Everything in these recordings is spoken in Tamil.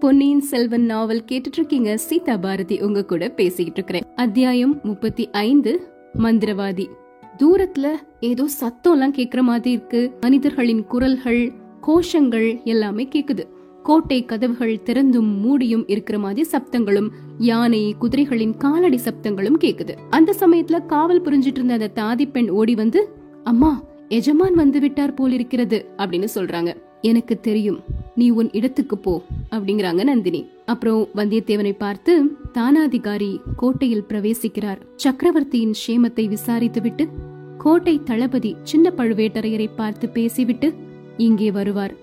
பொன்னியின் செல்வன் நாவல் கேட்டுட்டு இருக்கீங்க சீதா பாரதி உங்க கூட பேசிக்கிட்டு இருக்கிறேன் அத்தியாயம் முப்பத்தி ஐந்து மந்திரவாதி. தூரத்துல ஏதோ சத்தம் எல்லாம் கேக்குற மாதிரி இருக்கு. மனிதர்களின் குரல்கள் கோஷங்கள் எல்லாமே கேக்குது. கோட்டை கதவுகள் திறந்தும் மூடியும் இருக்கிற மாதிரி சப்தங்களும் யானை குதிரைகளின் காலடி சப்தங்களும் கேக்குது. அந்த சமயத்துல காவல் புரிஞ்சிட்டு இருந்த அந்த தாதி பெண் ஓடி வந்து அம்மா எஜமான் வந்து விட்டார் போல் இருக்கிறது அப்படின்னு சொல்றாங்க. எனக்கு தெரியும். நீ உன் இடத்துக்கு போ அப்படிங்கிறாங்க நந்தினி. அப்புறம் வந்தியத்தேவனை பார்த்து தானாதிகாரி கோட்டையில் பிரவேசிக்கிறார். சக்கரவர்த்தியின் சேமத்தை விசாரித்துவிட்டு கோட்டை தளபதி சின்ன பழுவேட்டரையரை பார்த்து பேசிவிட்டு இங்கே வருவார்.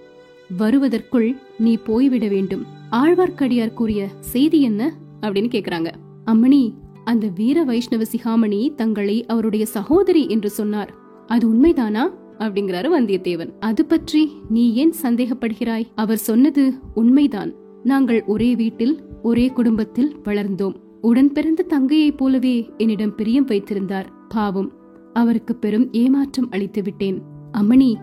வருவதற்குள் நீ போய்விட வேண்டும். ஆழ்வார்க்கடியார் கூறிய செய்தி என்ன? அப்படின்னு கேக்குறாங்க. அம்மணி அந்த வீர வைஷ்ணவ சிகாமணி தங்களை அவருடைய சகோதரி என்று சொன்னார். அது உண்மைதானா? அப்படிங்கிறாரு வந்தியத்தேவன். அது பற்றி நீ ஏன் சந்தேகப்படுகிறாய்? அவர் சொன்னது உண்மைதான். நாங்கள் ஒரே வீட்டில் ஒரே குடும்பத்தில் வளர்ந்தோம். உடன் பிறந்த தங்கையைப் போலவே என்னிடம் பிரியம் வைத்திருந்தார். பாவம் அவருக்கு பெரும் ஏமாற்றம் அளித்து விட்டேன். அம்மணி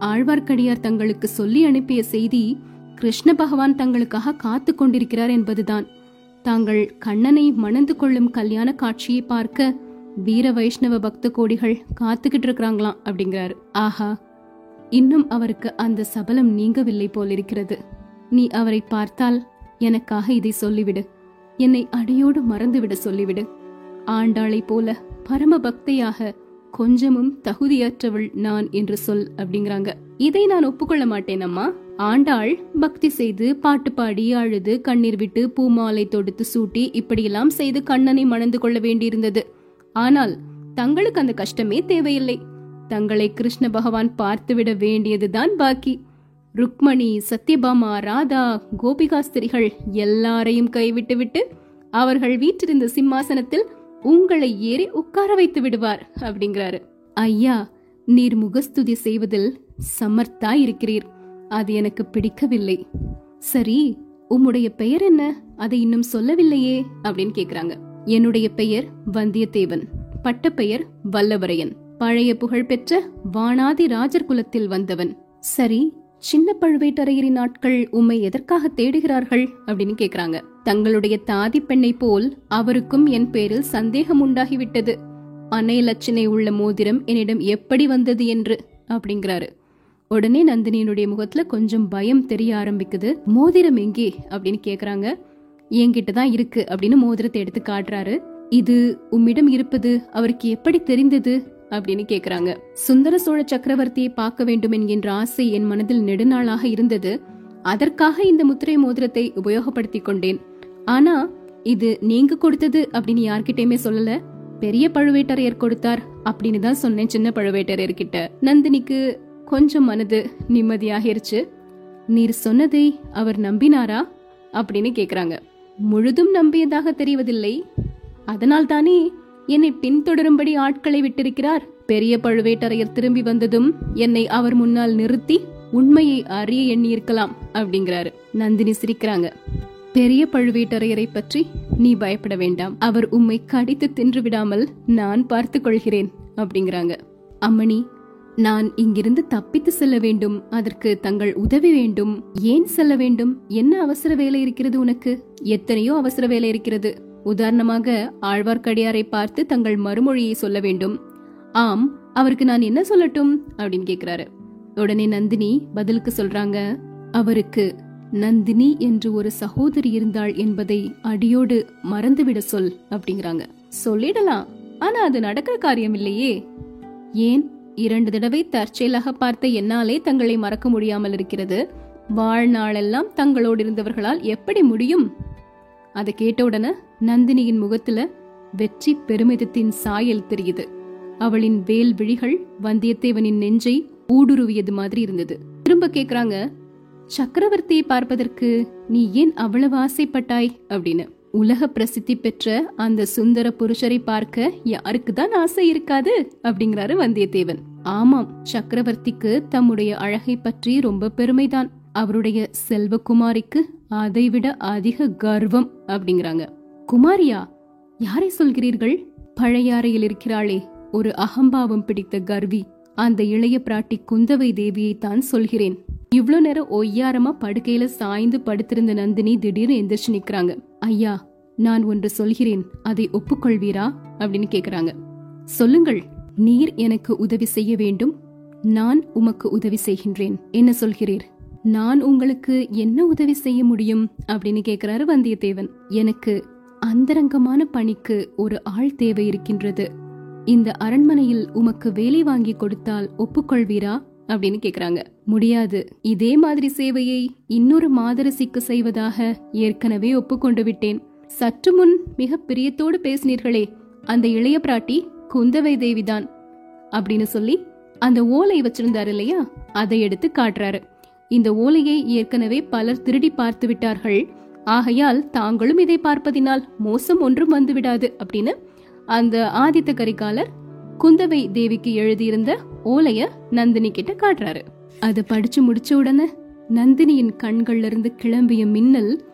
ஆழ்வார்க்கடியார் தங்களுக்கு சொல்லி அனுப்பிய செய்தி கிருஷ்ண பகவான் தங்களுக்காக காத்து கொண்டிருக்கிறார் என்பதுதான். தாங்கள் கண்ணனை மணந்து கொள்ளும் கல்யாண காட்சியை பார்க்க வீர வைஷ்ணவ பக்த கோடிகள் காத்துக்கிட்டு இருக்கிறாங்களாம் அப்படிங்கிறாரு. ஆஹா இன்னும் அவருக்கு அந்த சபலம் நீங்கவில்லை போலிருக்கிறது. நீ அவரை பார்த்தால் எனக்காக இதை சொல்லிவிடு. என்னை அடியோடு மறந்துவிட சொல்லிவிடு. ஆண்டாளை போல பரம பக்தையாக கொஞ்சமும் தகுதியற்றவள் நான் என்று சொல் அப்படிங்கிறாங்க. இதை நான் ஒப்புக்கொள்ள மாட்டேன் அம்மா ஆண்டாள் பக்தி செய்து பாட்டு பாடி அழுது கண்ணீர் விட்டு பூமாலை தொடுத்து சூட்டி இப்படியெல்லாம் செய்து கண்ணனை மணந்து கொள்ள வேண்டியிருந்தது. ஆனால் தங்களுக்கு அந்த கஷ்டமே தேவையில்லை. தங்களை கிருஷ்ண பகவான் பார்த்துவிட வேண்டியதுதான் பாக்கி. ருக்மணி சத்யபாமா ராதா கோபிகாஸ்திரிகள் எல்லாரையும் கைவிட்டுவிட்டு அவர்கள் வீற்றிருந்த சிம்மாசனத்தில் உங்களை ஏறி உட்கார வைத்து விடுவார் அப்படிங்கிறாரு. ஐயா நீர் முகஸ்துதி செய்வதில் சமர்த்தா இருக்கிறீர். அது எனக்கு பிடிக்கவில்லை. சரி உம்முடைய பெயர் என்ன? அதை இன்னும் சொல்லவில்லையே அப்படின்னு கேக்குறாங்க. என்னுடைய பெயர் வந்தியத்தேவன். பட்டப்பெயர் வல்லவரையன். பழைய புகழ்பெற்ற வானாதி ராஜர் குலத்தில் வந்தவன். சரி சின்ன பழுவேட்டரையரின் நாட்கள் உம்மை எதற்காக தேடுகிறார்கள் அப்படின்னு கேக்குறாங்க. தங்களுடைய தாதி பெண்ணை போல் அவருக்கும் என் பேரில் சந்தேகம் உண்டாகிவிட்டது. அன்னை லட்சணை உள்ள மோதிரம் என்னிடம் எப்படி வந்தது என்று அப்படிங்கிறாரு. உடனே நந்தினியினுடைய முகத்துல கொஞ்சம் பயம் தெரிய ஆரம்பிக்குது. மோதிரம் எங்கே அப்படின்னு கேக்குறாங்க. என்கிட்ட தான் இருக்கு அப்படின்னு மோதிரத்தை எடுத்து காட்டுறாரு. இது உம்மிடம் இருப்பது அவருக்கு எப்படி தெரிந்தது அப்படின்னு கேக்குறாங்க. சுந்தர சோழ சக்கரவர்த்தியை பார்க்க வேண்டும் என்கின்ற ஆசை என் மனதில் நெடுநாளாக இருந்தது. அதற்காக இந்த முத்திரை மோதிரத்தை உபயோகப்படுத்தி கொண்டேன். ஆனா இது நீங்க கொடுத்தது அப்படின்னு யார்கிட்டயுமே சொல்லல. பெரிய பழுவேட்டரையர் கொடுத்தார் அப்படின்னு தான் சொன்னேன் சின்ன பழுவேட்டரையர் கிட்ட நந்தினிக்கு கொஞ்சம் மனது நிம்மதியாகிருச்சு. நீர் சொன்னதை அவர் நம்பினாரா? அப்படின்னு கேக்குறாங்க. முழுதும் நம்பியதாக தெரிவதில்லை. அதனால் தானே என்னை பின்தொடரும்படி ஆட்களை விட்டிருக்கிறார். பெரிய பழுவேட்டரையர் திரும்பி வந்ததும் என்னை அவர் முன்னால் நிறுத்தி உண்மையை அறிய எண்ணியிருக்கலாம் அப்படிங்கிறாரு. நந்தினி சிரிக்கிறாங்க. பெரிய பழுவேட்டரையரை பற்றி நீ பயப்பட வேண்டாம். அவர் உம்மை கடித்து தின்று விடாமல் நான் பார்த்து கொள்கிறேன் அப்படிங்கிறாங்க. அம்மணி நான் இங்கிருந்து தப்பித்து செல்ல வேண்டும் அதற்கு தங்கள் உதவி வேண்டும். ஏன் செல்ல வேண்டும்? என்ன அவசர வேலை இருக்கிறது உனக்கு? எத்தனையோ அவசர வேலை இருக்கிறது. உதாரணமாக ஆழ்வார்க்கடியாரை பார்த்து தங்கள் மறுமொழியை சொல்ல வேண்டும். ஆம் அவருக்கு நான் என்ன சொல்லட்டும்? அப்படின்னு கேக்குறாரு. உடனே நந்தினி பதிலுக்கு சொல்றாங்க அவருக்கு நந்தினி என்று ஒரு சகோதரி இருந்தாள் என்பதை அடியோடு மறந்துவிட சொல் அப்படிங்கிறாங்க. சொல்லிடலாம் ஆனா அது நடக்கிற காரியம் இல்லையே. ஏன்? இரண்டு தடவை தற்செயலாக பார்த்த என்னாலே தங்களை மறக்க முடியாமல் இருக்கிறது. வாழ்நாளெல்லாம் தங்களோடு இருந்தவர்களால் எப்படி முடியும்? அதை கேட்டவுடனே நந்தினியின் முகத்துல வெற்றி பெருமிதத்தின் சாயல் தெரியுது. அவளின் வேல் விழிகள் வந்தியத்தேவனின் நெஞ்சை ஊடுருவியது மாதிரி இருந்தது. திரும்ப கேக்குறாங்க சக்கரவர்த்தியை பார்ப்பதற்கு நீ ஏன் அவ்வளவு ஆசைப்பட்டாய்? அப்படின்னு. உலக பிரசித்தி பெற்ற அந்த சுந்தர புருஷரை பார்க்க யாருக்கு தான் ஆசை இருக்காது? அப்படிங்கிறாரு வந்தியத்தேவன். ஆமாம் சக்கரவர்த்திக்கு தம்முடைய அழகை பற்றி ரொம்ப பெருமைதான். அவருடைய செல்வகுமாரிக்கு அதைவிட அதிக கர்வம் அப்படிங்கிறாங்க. குமாரியா யாரை சொல்கிறீர்கள்? பழையாறையில் இருக்கிறாளே ஒரு அகம்பாவம் பிடித்த கர்வி. அந்த இளைய பிராட்டி குந்தவை தேவியை தான் சொல்கிறேன். இவ்ளோ நேரம் ஒய்யாரமா படுக்கையில சாய்ந்து படுத்திருந்த நந்தினி திடீர்னு எந்திரிச்சு நிக்கிறாங்க. ஐயா நான் ஒன்று சொல்கிறேன். அதை ஒப்புக்கொள்வீரா? அப்படின்னு கேக்குறாங்க. சொல்லுங்கள். நீர் எனக்கு உதவி செய்ய வேண்டும். நான் உமக்கு உதவி செய்கின்றேன். என்ன சொல்கிறீர்? நான் உங்களுக்கு என்ன உதவி செய்ய முடியும்? அப்படின்னு கேக்குறாரு வந்தியத்தேவன். எனக்கு அந்தரங்கமான பணிக்கு ஒரு ஆள் தேவை இருக்கின்றது. இந்த அரண்மனையில் உமக்கு வேலை வாங்கி கொடுத்தால் ஒப்புக்கொள்வீரா? அப்படின்னு கேக்குறாங்க. முடியாது. இதே மாதிரி சேவையை இன்னொரு மாதரசிக்கு செய்வதாக ஏற்கனவே ஒப்புக்கொண்டு விட்டேன். சற்று முன் மிக பிரியத்தோடு பேசினீர்களே அந்த இளைய பிராட்டி குந்தவை தேவிதான் அப்படின்னு சொல்லி அந்த ஓலை வச்சிருந்தாரு இல்லையா? அதை எடுத்து காட்டுறாரு. இந்த ஓலையை ஏற்கனவே பலர் திருடி பார்த்து விட்டார்கள். ஆகையால் தாங்களும் இதை பார்ப்பதினால் மோசம் ஒன்றும் வந்து விடாது அப்படின்னு அந்த ஆதித்த கரிகாலர் குந்தவை தேவிக்கு எழுதியிருந்த ஓலைய நந்தினி கிட்ட காட்டுறாரு. அதை படிச்சு முடிச்ச உடனே நந்தினியின் கண்கள்ல இருந்து கிளம்பிய மின்னல்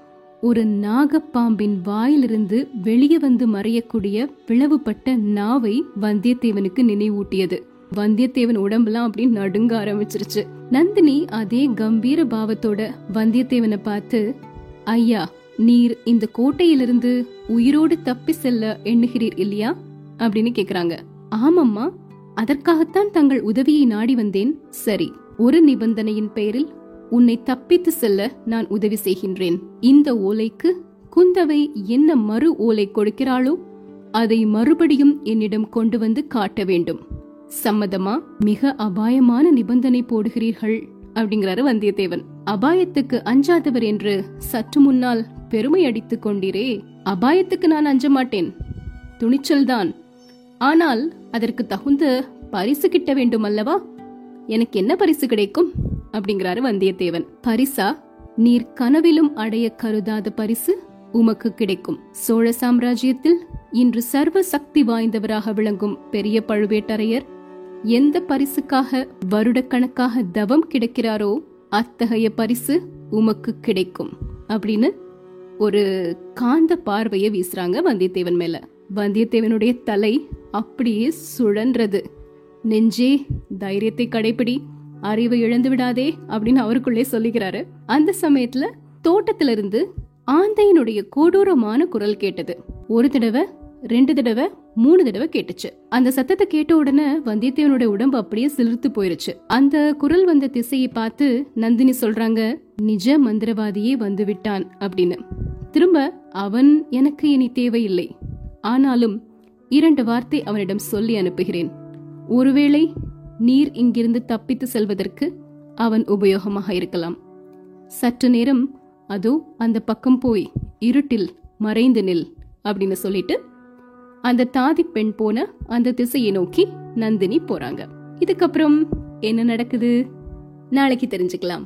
ஒரு நாகப்பாம்பின் வாயிலிருந்து வெளியே வந்து மறையக்கூடிய பிளவுபட்ட நாவை வந்தியத்தேவனுக்கு நினைவூட்டியது. வந்தியத்தேவன் உடம்பெல்லாம் அப்படி நடுங்க ஆரம்பிச்சிருச்சு. நந்தினி அதே கம்பீர பாவத்தோட வந்தியத்தேவனை பார்த்து ஐயா நீர் இந்த கோட்டையிலிருந்து உயிரோடு தப்பி செல்ல எண்ணுகிறீர் இல்லையா? அப்படின்னு கேக்குறாங்க. ஆமம்மா. அதற்காகத்தான் தங்கள் உதவியை நாடி வந்தேன். சரி ஒரு நிபந்தனையின் பெயரில் உன்னை தப்பித்து செல்ல நான் உதவி செய்கின்றேன். இந்த ஓலைக்கு குந்தவை என்ன மறு ஓலை கொடுக்கிறாளோ அதை மறுபடியும் என்னிடம் கொண்டு வந்து காட்ட வேண்டும். சம்மதமா? மிக அபாயமான நிபந்தனை போடுகிறீர்கள் அப்படிங்கிறாரு வந்தியத்தேவன். அபாயத்துக்கு அஞ்சாதவர் என்று சற்று முன்னால் பெருமை அடித்துக் கொண்டீரே. அபாயத்துக்கு நான் அஞ்ச மாட்டேன். துணிச்சல்தான். ஆனால் அதற்கு தகுந்த பரிசு கிட்ட வேண்டும் அல்லவா எனக்கு என்ன பரிசு கிடைக்கும்? அப்படிங்கிறாரு வந்தியத்தேவன். பரிசா? நீர் கனவிலும் அடைய கருதாத பரிசு உமக்கு கிடைக்கும். சோழ சாம்ராஜ்யத்தில் இன்று சர்வ சக்தி வாய்ந்தவராக விளங்கும் பெரிய பழுவேட்டரையர் எந்த பரிசுக்காக வருடக்கணக்காக தவம் கிடைக்கிறாரோ அத்தகைய பரிசு உமக்கு கிடைக்கும். அப்படின்னு ஒரு காந்த பார்வையை வீசுறாங்க வந்தியத்தேவன் மேல. வந்தியத்தேவனுடைய தலை அப்படியே சுழன்றது. நெஞ்சே தைரியத்தை கடைபிடி அறிவை இழந்து விடாதே அப்படின்னு அவருக்குள்ளே சொல்லிக்கிறாரு அந்த சமயத்துல தோட்டத்துல இருந்து ஆந்தையினுடைய கொடூரமான குரல் கேட்டது. ஒரு தடவை ரெண்டு தடவை மூணு தடவை கேட்டுச்சு. அந்த சத்தத்தை கேட்ட உடனே வந்தியத்தேவனுடைய உடம்பு அப்படியே சிலிர்த்து போயிருச்சு. அந்த குரல் வந்த திசையை பார்த்து நந்தினி சொல்றாங்க நிஜ மந்திரவாதியே வந்து விட்டான் அப்படின்னு. திரும்ப அவன் எனக்கு இனி தேவையில்லை. ஆனாலும் இரண்டு வார்த்தை அவனிடம் சொல்லி அனுப்புகிறேன். ஒருவேளை நீர் இங்கிருந்து தப்பித்து செல்வதற்கு அவன் உபயோகமாக இருக்கலாம். சற்று நேரம் அதோ அந்த பக்கம் போய் இருட்டில் மறைந்து நில் அப்படின்னு சொல்லிட்டு அந்த தாதி பெண் போன அந்த திசையை நோக்கி நந்தினி போறாங்க. இதுக்கப்புறம் என்ன நடக்குது? நாளைக்கு தெரிஞ்சுக்கலாம்.